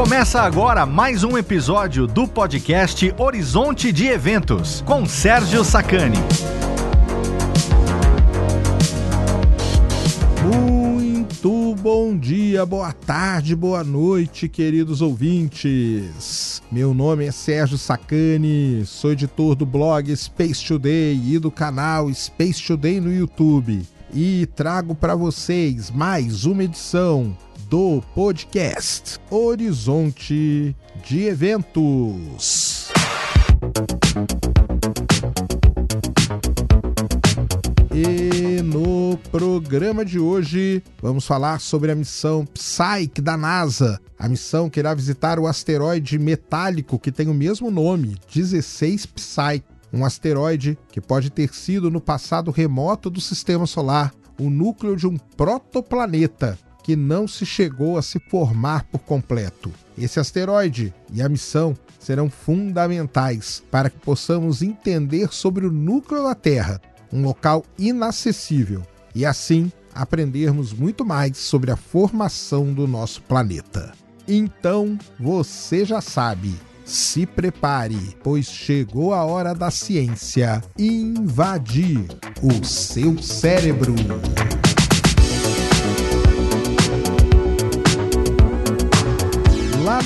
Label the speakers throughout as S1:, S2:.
S1: Começa agora mais um episódio do podcast Horizonte de Eventos, com Sérgio Sacani.
S2: Muito bom dia, boa tarde, boa noite, queridos ouvintes. Meu nome é Sérgio Sacani, sou editor do blog Space Today e do canal Space Today no YouTube. E trago para vocês mais uma edição do podcast Horizonte de Eventos. E no programa de hoje vamos falar sobre a missão Psyche da NASA. A missão que irá visitar o asteroide metálico que tem o mesmo nome, 16 Psyche. Um asteroide que pode ter sido no passado remoto do sistema solar, o núcleo de um protoplaneta que não se chegou a se formar por completo. Esse asteroide e a missão serão fundamentais para que possamos entender sobre o núcleo da Terra, um local inacessível, e assim aprendermos muito mais sobre a formação do nosso planeta. Então, você já sabe, se prepare, pois chegou a hora da ciência invadir o seu cérebro.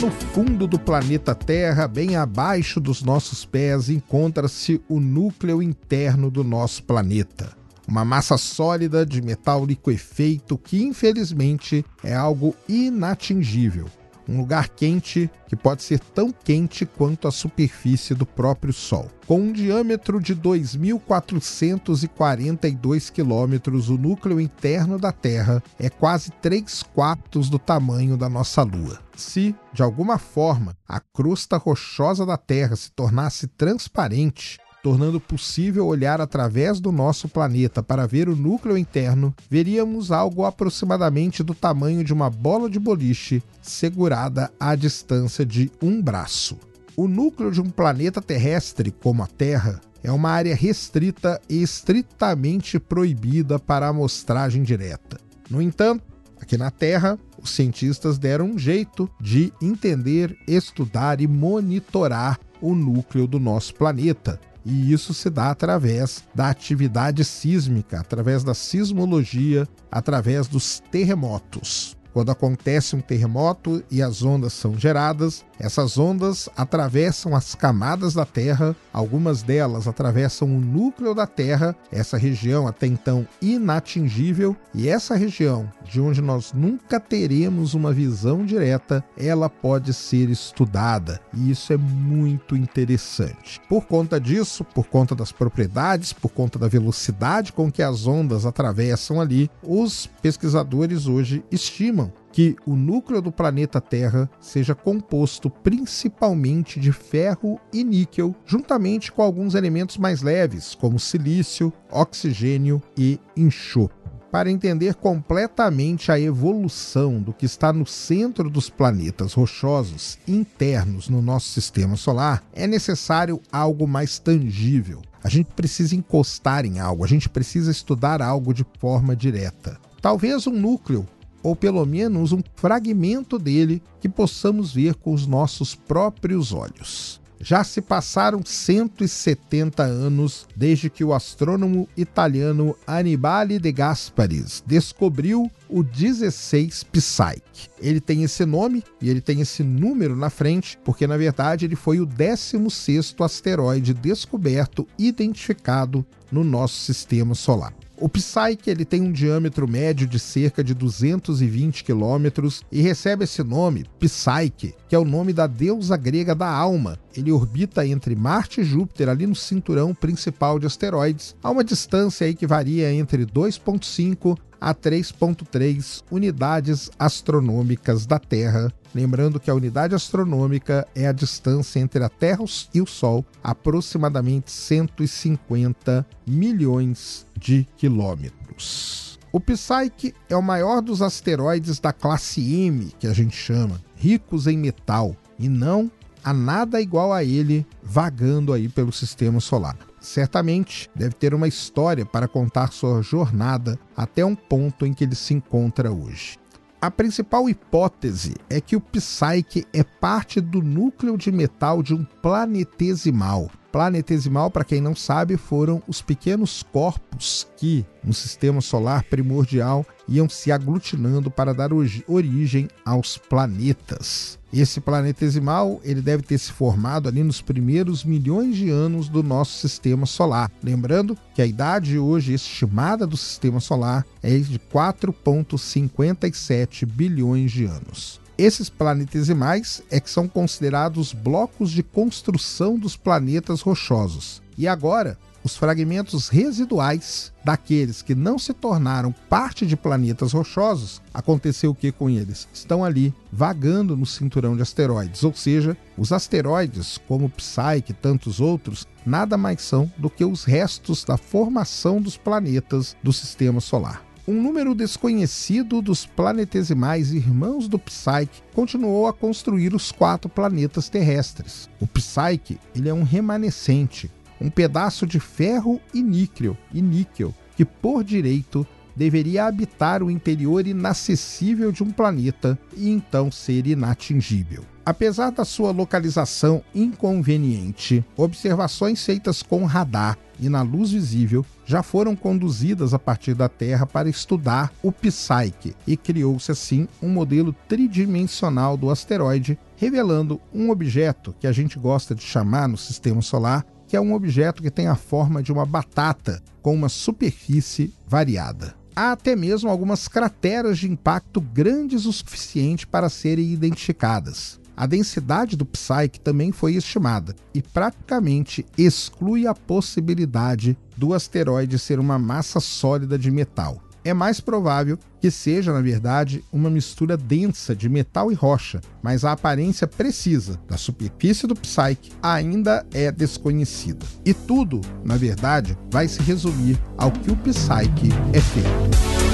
S2: No fundo do planeta Terra, bem abaixo dos nossos pés, encontra-se o núcleo interno do nosso planeta. Uma massa sólida de metal liquefeito que, infelizmente, é algo inatingível um lugar quente que pode ser tão quente quanto a superfície do próprio Sol. Com um diâmetro de 2.442 quilômetros, o núcleo interno da Terra é quase 3 quartos do tamanho da nossa Lua. Se, de alguma forma, a crosta rochosa da Terra se tornasse transparente, tornando possível olhar através do nosso planeta para ver o núcleo interno, veríamos algo aproximadamente do tamanho de uma bola de boliche segurada à distância de um braço. O núcleo de um planeta terrestre como a Terra é uma área restrita e estritamente proibida para amostragem direta. No entanto, aqui na Terra, os cientistas deram um jeito de entender, estudar e monitorar o núcleo do nosso planeta, e isso se dá através da atividade sísmica, através da sismologia, através dos terremotos. Quando acontece um terremoto e as ondas são geradas, essas ondas atravessam as camadas da Terra, algumas delas atravessam o núcleo da Terra, essa região até então inatingível, e essa região, de onde nós nunca teremos uma visão direta, ela pode ser estudada, e isso é muito interessante. Por conta disso, por conta das propriedades, por conta da velocidade com que as ondas atravessam ali, os pesquisadores hoje estimam que o núcleo do planeta Terra seja composto principalmente de ferro e níquel, juntamente com alguns elementos mais leves, como silício, oxigênio e enxofre. Para entender completamente a evolução do que está no centro dos planetas rochosos internos no nosso sistema solar, é necessário algo mais tangível. A gente precisa encostar em algo, a gente precisa estudar algo de forma direta. Talvez um núcleo ou pelo menos um fragmento dele que possamos ver com os nossos próprios olhos. Já se passaram 170 anos desde que o astrônomo italiano Annibale de Gasparis descobriu o 16 Psyche. Ele tem esse nome e ele tem esse número na frente, porque na verdade ele foi o 16º asteroide descoberto identificado no nosso sistema solar. O Psyche ele tem um diâmetro médio de cerca de 220 quilômetros e recebe esse nome, Psyche, que é o nome da deusa grega da alma. Ele orbita entre Marte e Júpiter, ali no cinturão principal de asteroides, a uma distância aí que varia entre 2,5 a 3,3 unidades astronômicas da Terra. Lembrando que a unidade astronômica é a distância entre a Terra e o Sol, aproximadamente 150 milhões de quilômetros. O Psyche é o maior dos asteroides da classe M, que a gente chama, ricos em metal, e não há nada igual a ele vagando aí pelo sistema solar certamente deve ter uma história para contar sua jornada até um ponto em que ele se encontra hoje. A principal hipótese é que o Psyche é parte do núcleo de metal de um planetesimal. Planetesimal, para quem não sabe, foram os pequenos corpos que, no sistema solar primordial, iam se aglutinando para dar origem aos planetas. Esse planetesimal ele deve ter se formado ali nos primeiros milhões de anos do nosso sistema solar. Lembrando que a idade hoje estimada do sistema solar é de 4,57 bilhões de anos. Esses planetesimais é que são considerados blocos de construção dos planetas rochosos. E agora, os fragmentos residuais daqueles que não se tornaram parte de planetas rochosos, aconteceu o que com eles? Estão ali vagando no cinturão de asteroides, ou seja, os asteroides, como Psyche e tantos outros, nada mais são do que os restos da formação dos planetas do sistema solar. Um número desconhecido dos planetesimais irmãos do Psyche continuou a construir os quatro planetas terrestres. O Psyche ele é um remanescente, um pedaço de ferro e níquel, e níquel que por direito deveria habitar o interior inacessível de um planeta e então ser inatingível. Apesar da sua localização inconveniente, observações feitas com radar e na luz visível já foram conduzidas a partir da Terra para estudar o Psyche e criou-se assim um modelo tridimensional do asteroide, revelando um objeto que a gente gosta de chamar no sistema solar que é um objeto que tem a forma de uma batata com uma superfície variada. Há até mesmo algumas crateras de impacto grandes o suficiente para serem identificadas. A densidade do Psyche também foi estimada e praticamente exclui a possibilidade do asteroide ser uma massa sólida de metal é mais provável que seja, na verdade, uma mistura densa de metal e rocha, mas a aparência precisa da superfície do Psyche ainda é desconhecida. E tudo, na verdade, vai se resumir ao que o Psyche é feito.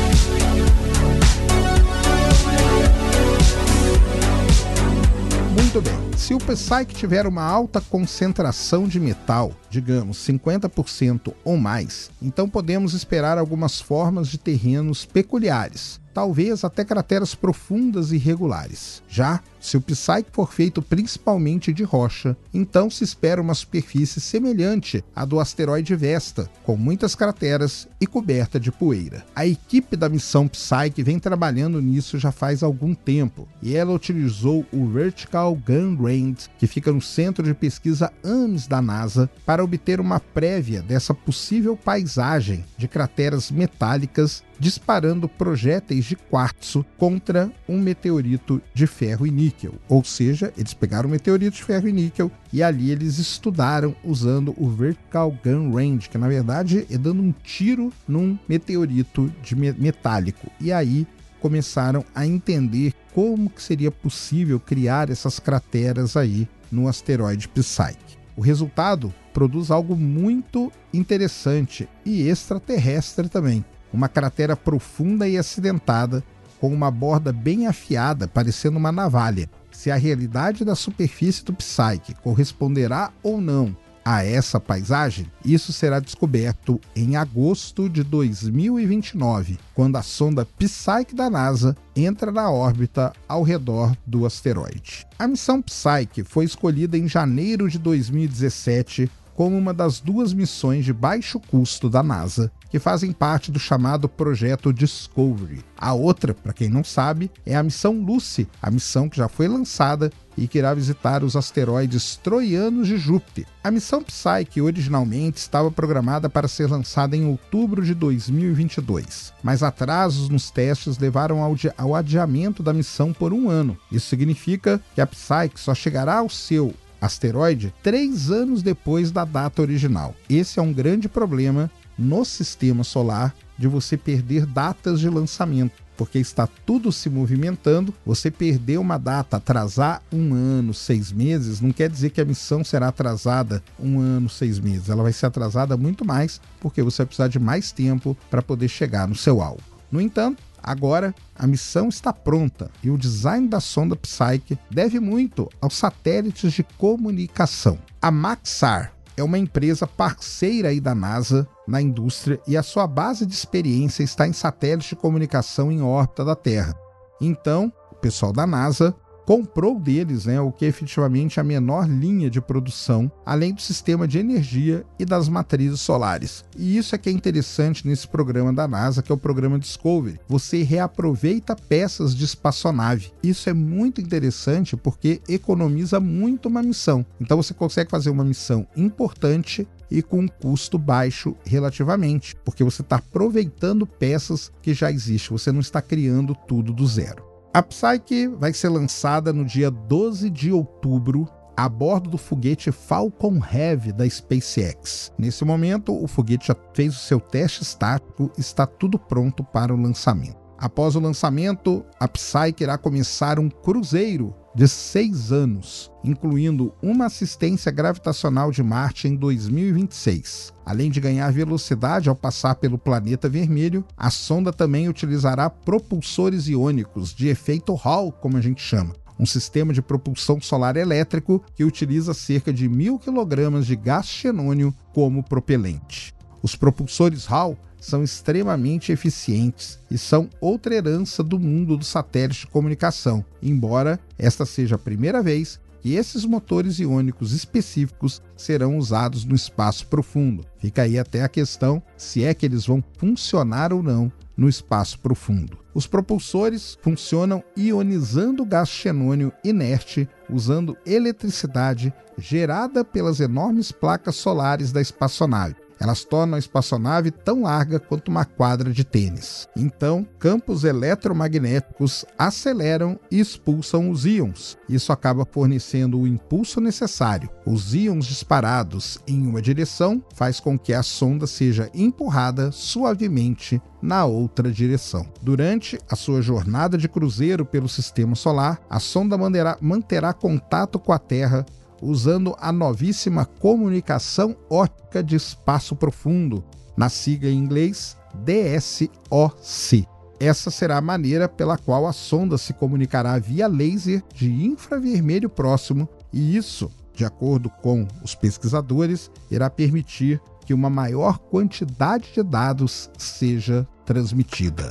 S2: Muito bem. Se o Psyche tiver uma alta concentração de metal, digamos 50% ou mais, então podemos esperar algumas formas de terrenos peculiares, talvez até crateras profundas e irregulares. Já se o Psyche for feito principalmente de rocha, então se espera uma superfície semelhante à do asteroide Vesta, com muitas crateras e coberta de poeira. A equipe da missão Psyche vem trabalhando nisso já faz algum tempo, e ela utilizou o Vertical Gun Range, que fica no Centro de Pesquisa AMS da NASA, para obter uma prévia dessa possível paisagem de crateras metálicas disparando projéteis de quartzo contra um meteorito de ferro e níquel. Ou seja, eles pegaram um meteorito de ferro e níquel e ali eles estudaram usando o Vertical Gun Range, que na verdade é dando um tiro num meteorito de metálico. E aí começaram a entender como que seria possível criar essas crateras aí no asteroide Psyche. O resultado produz algo muito interessante e extraterrestre também uma cratera profunda e acidentada, com uma borda bem afiada, parecendo uma navalha. Se a realidade da superfície do Psyche corresponderá ou não a essa paisagem, isso será descoberto em agosto de 2029, quando a sonda Psyche da NASA entra na órbita ao redor do asteroide. A missão Psyche foi escolhida em janeiro de 2017 como uma das duas missões de baixo custo da NASA que fazem parte do chamado projeto Discovery. A outra, para quem não sabe, é a missão Lucy, a missão que já foi lançada e que irá visitar os asteroides troianos de Júpiter. A missão Psyche originalmente estava programada para ser lançada em outubro de 2022, mas atrasos nos testes levaram ao, ao adiamento da missão por um ano. Isso significa que a Psyche só chegará ao seu asteroide três anos depois da data original. Esse é um grande problema no sistema solar de você perder datas de lançamento, porque está tudo se movimentando. Você perder uma data, atrasar um ano, seis meses, não quer dizer que a missão será atrasada um ano, seis meses. Ela vai ser atrasada muito mais, porque você vai precisar de mais tempo para poder chegar no seu alvo. No entanto, Agora, a missão está pronta e o design da sonda Psyche deve muito aos satélites de comunicação. A Maxar é uma empresa parceira aí da NASA na indústria e a sua base de experiência está em satélites de comunicação em órbita da Terra. Então, o pessoal da NASA comprou deles né, o que é efetivamente a menor linha de produção, além do sistema de energia e das matrizes solares. E isso é que é interessante nesse programa da NASA, que é o programa Discovery. Você reaproveita peças de espaçonave. Isso é muito interessante porque economiza muito uma missão. Então você consegue fazer uma missão importante e com um custo baixo relativamente, porque você está aproveitando peças que já existem, você não está criando tudo do zero. A Psyche vai ser lançada no dia 12 de outubro a bordo do foguete Falcon Heavy da SpaceX. Nesse momento, o foguete já fez o seu teste estático e está tudo pronto para o lançamento. Após o lançamento, a Psyche irá começar um cruzeiro de seis anos, incluindo uma assistência gravitacional de Marte em 2026. Além de ganhar velocidade ao passar pelo planeta vermelho, a sonda também utilizará propulsores iônicos de efeito Hall, como a gente chama, um sistema de propulsão solar elétrico que utiliza cerca de mil quilogramas de gás xenônio como propelente. Os propulsores Hall são extremamente eficientes e são outra herança do mundo do satélite de comunicação, embora esta seja a primeira vez que esses motores iônicos específicos serão usados no espaço profundo. Fica aí até a questão se é que eles vão funcionar ou não no espaço profundo. Os propulsores funcionam ionizando gás xenônio inerte usando eletricidade gerada pelas enormes placas solares da espaçonave. Elas tornam a espaçonave tão larga quanto uma quadra de tênis. Então, campos eletromagnéticos aceleram e expulsam os íons. Isso acaba fornecendo o impulso necessário. Os íons disparados em uma direção faz com que a sonda seja empurrada suavemente na outra direção. Durante a sua jornada de cruzeiro pelo sistema solar, a sonda manterá, manterá contato com a Terra usando a novíssima comunicação ótica de espaço profundo, na sigla em inglês DSOC. Essa será a maneira pela qual a sonda se comunicará via laser de infravermelho próximo, e isso, de acordo com os pesquisadores, irá permitir que uma maior quantidade de dados seja transmitida.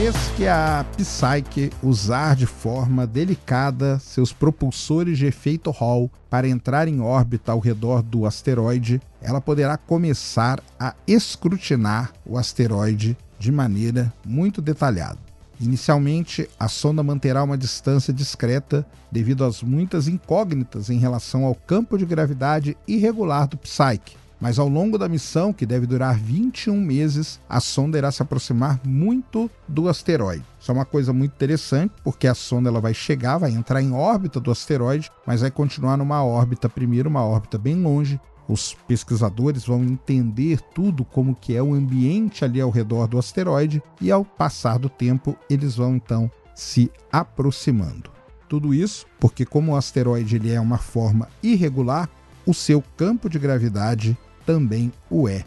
S2: Vez que a Psyche usar de forma delicada seus propulsores de efeito Hall para entrar em órbita ao redor do asteroide, ela poderá começar a escrutinar o asteroide de maneira muito detalhada. Inicialmente, a sonda manterá uma distância discreta devido às muitas incógnitas em relação ao campo de gravidade irregular do Psyche, mas ao longo da missão, que deve durar 21 meses, a sonda irá se aproximar muito do asteroide. Isso é uma coisa muito interessante, porque a sonda ela vai chegar, vai entrar em órbita do asteroide, mas vai continuar numa órbita, primeiro uma órbita bem longe. Os pesquisadores vão entender tudo como que é o ambiente ali ao redor do asteroide e ao passar do tempo eles vão então se aproximando. Tudo isso porque como o asteroide ele é uma forma irregular, o seu campo de gravidade também o é.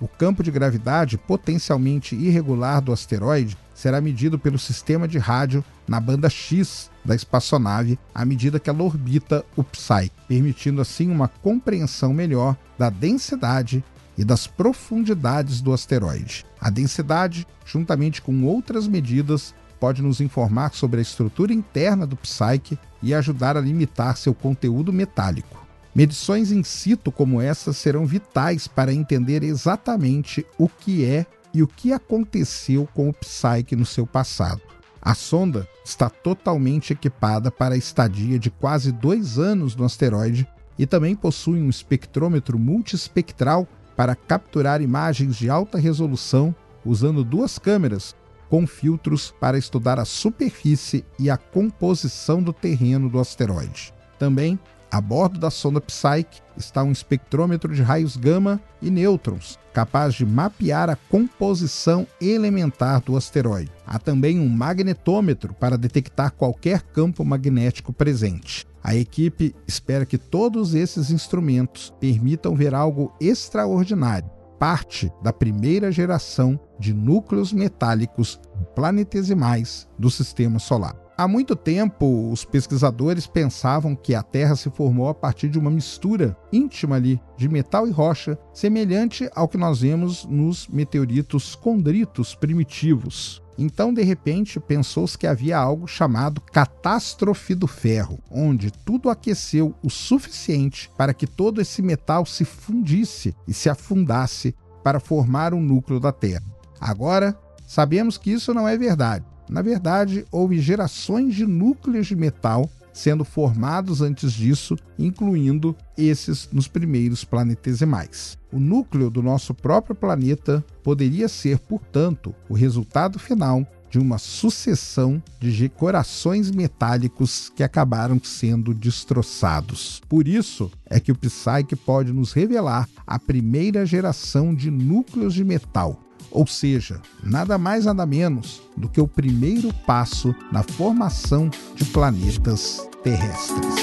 S2: O campo de gravidade potencialmente irregular do asteroide será medido pelo sistema de rádio na banda X da espaçonave à medida que ela orbita o Psyche, permitindo assim uma compreensão melhor da densidade e das profundidades do asteroide. A densidade, juntamente com outras medidas, pode nos informar sobre a estrutura interna do Psyche e ajudar a limitar seu conteúdo metálico. Medições in situ como essas serão vitais para entender exatamente o que é e o que aconteceu com o Psyche no seu passado. A sonda está totalmente equipada para a estadia de quase dois anos no asteroide e também possui um espectrômetro multiespectral para capturar imagens de alta resolução usando duas câmeras com filtros para estudar a superfície e a composição do terreno do asteroide. Também a bordo da sonda Psyche está um espectrômetro de raios gama e nêutrons, capaz de mapear a composição elementar do asteroide. Há também um magnetômetro para detectar qualquer campo magnético presente. A equipe espera que todos esses instrumentos permitam ver algo extraordinário, parte da primeira geração de núcleos metálicos planetesimais do sistema solar. Há muito tempo, os pesquisadores pensavam que a Terra se formou a partir de uma mistura íntima ali de metal e rocha, semelhante ao que nós vemos nos meteoritos condritos primitivos. Então, de repente, pensou-se que havia algo chamado catástrofe do ferro, onde tudo aqueceu o suficiente para que todo esse metal se fundisse e se afundasse para formar o núcleo da Terra. Agora, sabemos que isso não é verdade. Na verdade, houve gerações de núcleos de metal sendo formados antes disso, incluindo esses nos primeiros planetesimais. O núcleo do nosso próprio planeta poderia ser, portanto, o resultado final de uma sucessão de corações metálicos que acabaram sendo destroçados. Por isso é que o Psyche pode nos revelar a primeira geração de núcleos de metal, ou seja, nada mais nada menos do que o primeiro passo na formação de planetas terrestres.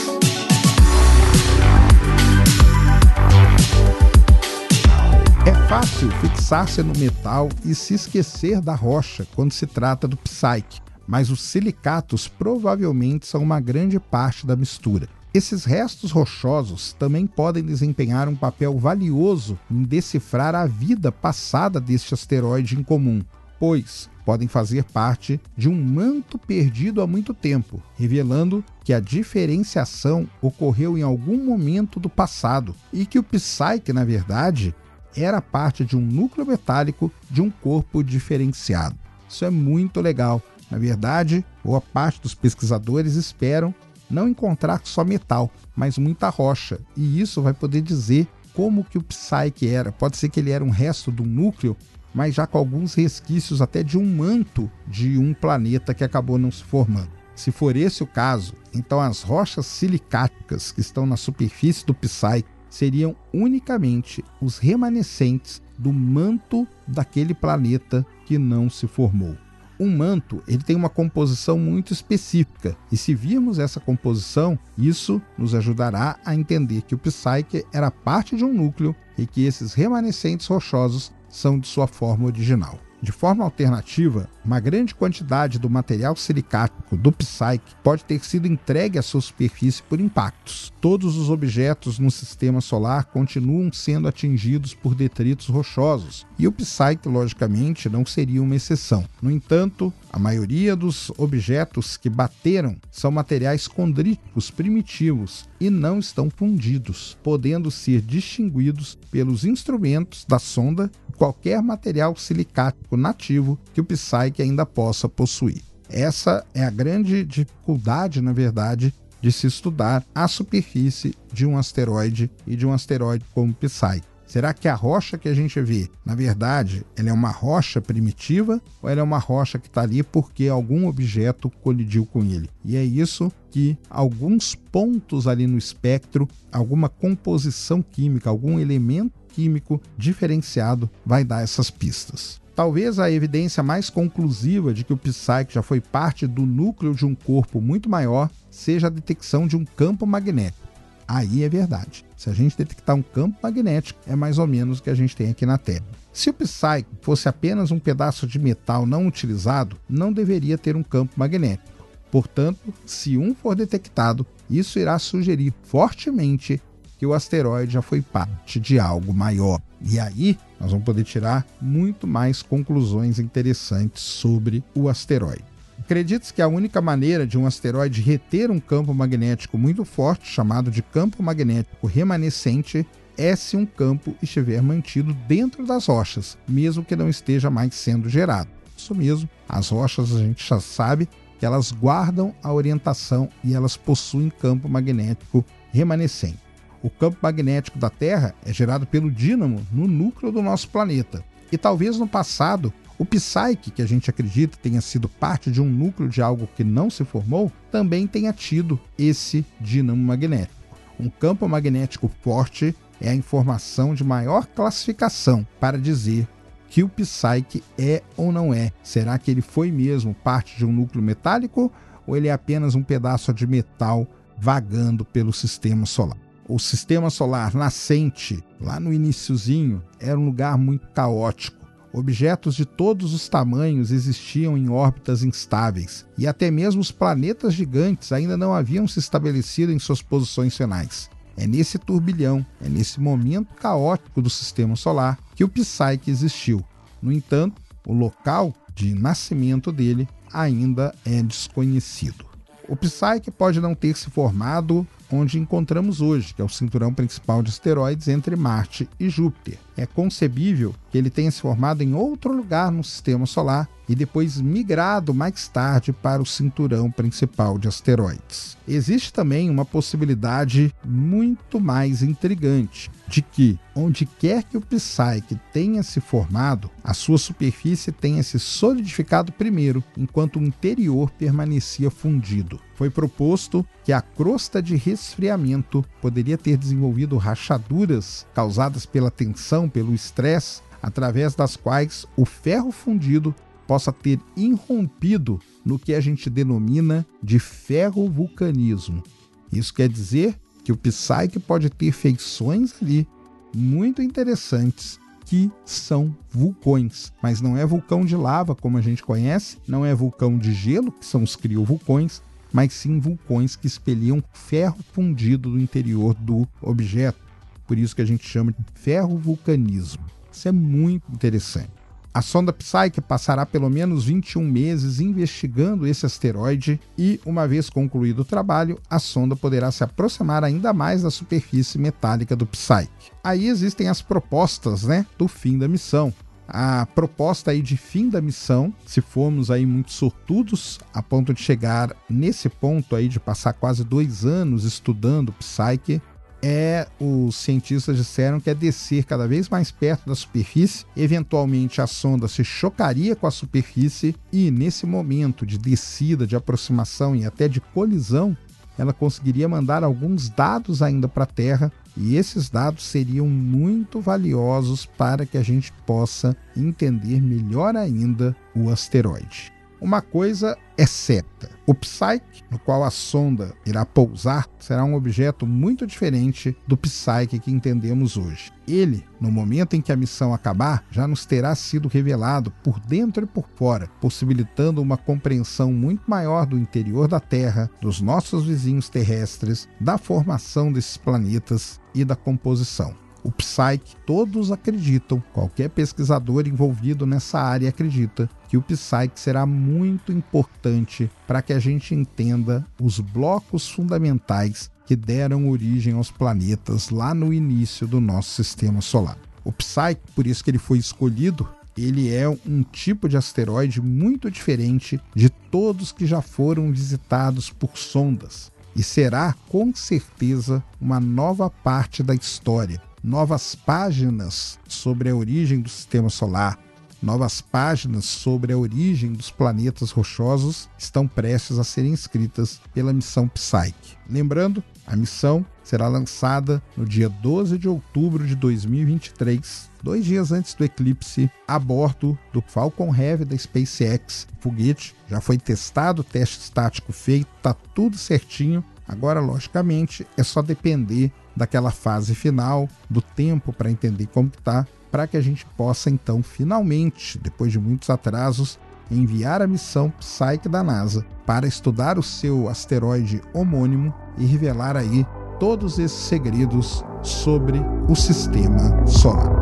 S2: É fácil fixar-se no metal e se esquecer da rocha quando se trata do Psyche, mas os silicatos provavelmente são uma grande parte da mistura. Esses restos rochosos também podem desempenhar um papel valioso em decifrar a vida passada deste asteroide incomum, pois podem fazer parte de um manto perdido há muito tempo, revelando que a diferenciação ocorreu em algum momento do passado e que o Psyche, na verdade, era parte de um núcleo metálico de um corpo diferenciado. Isso é muito legal. Na verdade, boa parte dos pesquisadores esperam não encontrar só metal, mas muita rocha. E isso vai poder dizer como que o Psyche era. Pode ser que ele era um resto do núcleo, mas já com alguns resquícios até de um manto de um planeta que acabou não se formando. Se for esse o caso, então as rochas silicáticas que estão na superfície do Psyche seriam unicamente os remanescentes do manto daquele planeta que não se formou. Um manto ele tem uma composição muito específica, e se virmos essa composição, isso nos ajudará a entender que o Psyche era parte de um núcleo e que esses remanescentes rochosos são de sua forma original. De forma alternativa, uma grande quantidade do material silicático do Psyche pode ter sido entregue à sua superfície por impactos. Todos os objetos no sistema solar continuam sendo atingidos por detritos rochosos, e o Psyche, logicamente, não seria uma exceção. No entanto, a maioria dos objetos que bateram são materiais condríticos primitivos e não estão fundidos, podendo ser distinguidos pelos instrumentos da sonda qualquer material silicático nativo que o Psyche ainda possa possuir. Essa é a grande dificuldade, na verdade, de se estudar a superfície de um asteroide e de um asteroide como Psyche. Será que a rocha que a gente vê, na verdade, ela é uma rocha primitiva ou ela é uma rocha que está ali porque algum objeto colidiu com ele? E é isso que alguns pontos ali no espectro, alguma composição química, algum elemento químico diferenciado vai dar essas pistas. Talvez a evidência mais conclusiva de que o Psyche já foi parte do núcleo de um corpo muito maior seja a detecção de um campo magnético. Aí é verdade. Se a gente detectar um campo magnético, é mais ou menos o que a gente tem aqui na Terra. Se o Psyche fosse apenas um pedaço de metal não utilizado, não deveria ter um campo magnético. Portanto, se um for detectado, isso irá sugerir fortemente que o asteroide já foi parte de algo maior. E aí nós vamos poder tirar muito mais conclusões interessantes sobre o asteroide. Acredita-se que a única maneira de um asteroide reter um campo magnético muito forte, chamado de campo magnético remanescente, é se um campo estiver mantido dentro das rochas, mesmo que não esteja mais sendo gerado. Isso mesmo, as rochas a gente já sabe que elas guardam a orientação e elas possuem campo magnético remanescente. O campo magnético da Terra é gerado pelo dínamo no núcleo do nosso planeta. E talvez no passado, o Psyche, que a gente acredita tenha sido parte de um núcleo de algo que não se formou, também tenha tido esse dínamo magnético. Um campo magnético forte é a informação de maior classificação para dizer que o Psyche é ou não é. Será que ele foi mesmo parte de um núcleo metálico ou ele é apenas um pedaço de metal vagando pelo sistema solar? O sistema solar nascente, lá no iníciozinho, era um lugar muito caótico. Objetos de todos os tamanhos existiam em órbitas instáveis, e até mesmo os planetas gigantes ainda não haviam se estabelecido em suas posições finais. É nesse turbilhão, é nesse momento caótico do sistema solar que o Psyche existiu. No entanto, o local de nascimento dele ainda é desconhecido. O Psyche pode não ter se formado onde encontramos hoje, que é o cinturão principal de asteroides entre Marte e Júpiter. É concebível que ele tenha se formado em outro lugar no sistema solar e depois migrado mais tarde para o cinturão principal de asteroides. Existe também uma possibilidade muito mais intrigante de que, onde quer que o Psyche tenha se formado, a sua superfície tenha se solidificado primeiro, enquanto o interior permanecia fundido. Foi proposto que a crosta de resfriamento poderia ter desenvolvido rachaduras causadas pela tensão, pelo estresse, através das quais o ferro fundido possa ter irrompido no que a gente denomina de ferrovulcanismo. Isso quer dizer que o Psyche pode ter feições ali muito interessantes que são vulcões, mas não é vulcão de lava como a gente conhece, não é vulcão de gelo, que são os criovulcões, mas sim vulcões que expeliam ferro fundido do interior do objeto. Por isso que a gente chama de ferrovulcanismo. Isso é muito interessante. A sonda Psyche passará pelo menos 21 meses investigando esse asteroide e, uma vez concluído o trabalho, a sonda poderá se aproximar ainda mais da superfície metálica do Psyche. Aí existem as propostas, né, do fim da missão. A proposta aí de fim da missão, se formos aí muito sortudos a ponto de chegar nesse ponto aí de passar quase dois anos estudando Psyche, é os cientistas disseram que é descer cada vez mais perto da superfície. Eventualmente a sonda se chocaria com a superfície e nesse momento de descida, de aproximação e até de colisão, ela conseguiria mandar alguns dados ainda para a Terra e esses dados seriam muito valiosos para que a gente possa entender melhor ainda o asteroide. Uma coisa é certa: o Psyche, no qual a sonda irá pousar, será um objeto muito diferente do Psyche que entendemos hoje. Ele, no momento em que a missão acabar, já nos terá sido revelado por dentro e por fora, possibilitando uma compreensão muito maior do interior da Terra, dos nossos vizinhos terrestres, da formação desses planetas e da composição o Psyche, todos acreditam, qualquer pesquisador envolvido nessa área acredita, que o Psyche será muito importante para que a gente entenda os blocos fundamentais que deram origem aos planetas lá no início do nosso sistema solar. O Psyche, por isso que ele foi escolhido, ele é um tipo de asteroide muito diferente de todos que já foram visitados por sondas e será com certeza uma nova parte da história novas páginas sobre a origem do sistema solar, novas páginas sobre a origem dos planetas rochosos estão prestes a serem escritas pela missão Psyche. Lembrando, a missão será lançada no dia 12 de outubro de 2023, dois dias antes do eclipse, a bordo do Falcon Heavy da SpaceX. O foguete já foi testado, teste estático feito, tá tudo certinho. Agora, logicamente, é só depender daquela fase final, do tempo para entender como está, para que a gente possa então finalmente, depois de muitos atrasos, enviar a missão Psyche da NASA para estudar o seu asteroide homônimo e revelar aí todos esses segredos sobre o sistema solar.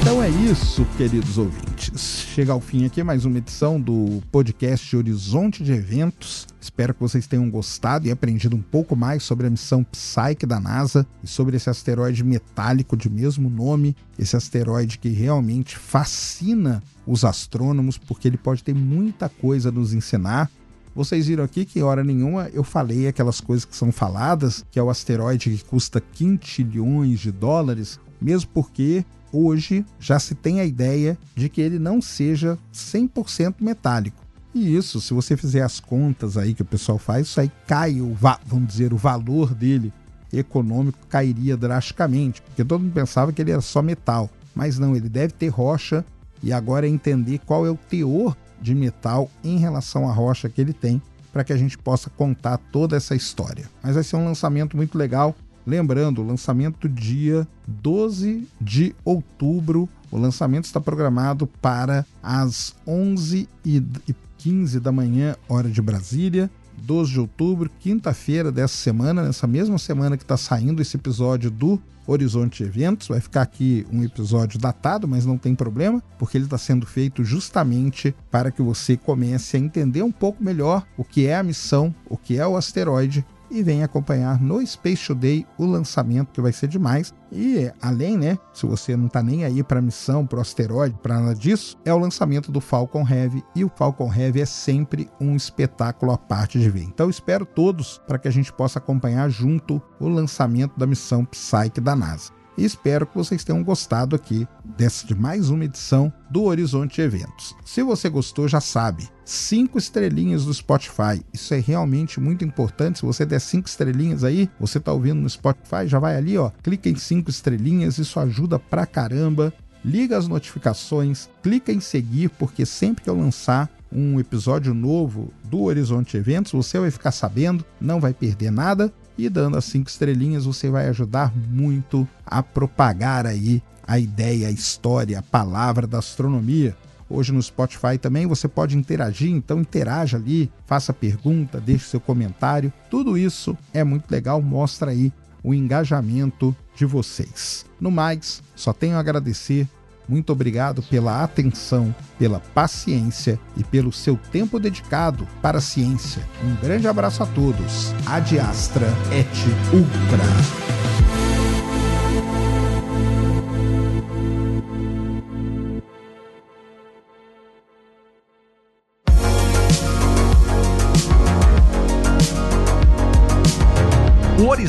S2: Então é isso, queridos ouvintes. Chega ao fim aqui mais uma edição do podcast Horizonte de Eventos. Espero que vocês tenham gostado e aprendido um pouco mais sobre a missão Psyche da NASA e sobre esse asteroide metálico de mesmo nome, esse asteroide que realmente fascina os astrônomos porque ele pode ter muita coisa a nos ensinar. Vocês viram aqui que, hora nenhuma, eu falei aquelas coisas que são faladas, que é o asteroide que custa quintilhões de dólares, mesmo porque hoje já se tem a ideia de que ele não seja 100% metálico. E isso, se você fizer as contas aí que o pessoal faz, isso aí cai, o vamos dizer, o valor dele econômico cairia drasticamente, porque todo mundo pensava que ele era só metal. Mas não, ele deve ter rocha e agora é entender qual é o teor de metal em relação à rocha que ele tem para que a gente possa contar toda essa história. Mas vai ser um lançamento muito legal Lembrando, o lançamento dia 12 de outubro. O lançamento está programado para as 11h15 da manhã, hora de Brasília. 12 de outubro, quinta-feira dessa semana, nessa mesma semana que está saindo esse episódio do Horizonte Eventos. Vai ficar aqui um episódio datado, mas não tem problema, porque ele está sendo feito justamente para que você comece a entender um pouco melhor o que é a missão, o que é o asteroide e vem acompanhar no Space Today o lançamento que vai ser demais. E além, né, se você não tá nem aí para missão, para asteroide, para nada disso, é o lançamento do Falcon Heavy e o Falcon Heavy é sempre um espetáculo à parte de ver. Então espero todos para que a gente possa acompanhar junto o lançamento da missão Psyche da NASA e espero que vocês tenham gostado aqui dessa de mais uma edição do Horizonte Eventos. Se você gostou, já sabe, cinco estrelinhas do Spotify. Isso é realmente muito importante. Se você der cinco estrelinhas aí, você tá ouvindo no Spotify, já vai ali, ó, clica em cinco estrelinhas, isso ajuda pra caramba. Liga as notificações, clica em seguir, porque sempre que eu lançar um episódio novo do Horizonte Eventos, você vai ficar sabendo, não vai perder nada e dando as cinco estrelinhas você vai ajudar muito a propagar aí a ideia, a história, a palavra da astronomia. Hoje no Spotify também você pode interagir, então interaja ali, faça pergunta, deixe seu comentário. Tudo isso é muito legal, mostra aí o engajamento de vocês. No mais, só tenho a agradecer muito obrigado pela atenção, pela paciência e pelo seu tempo dedicado para a ciência. Um grande abraço a todos. Ad Astra et Ultra.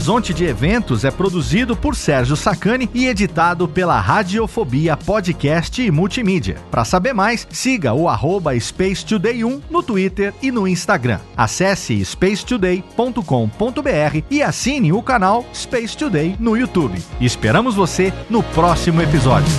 S1: Horizonte de Eventos é produzido por Sérgio Sacani e editado pela Radiofobia Podcast e Multimídia. Para saber mais, siga o arroba Space Today 1 no Twitter e no Instagram. Acesse spacetoday.com.br e assine o canal Space Today no YouTube. Esperamos você no próximo episódio.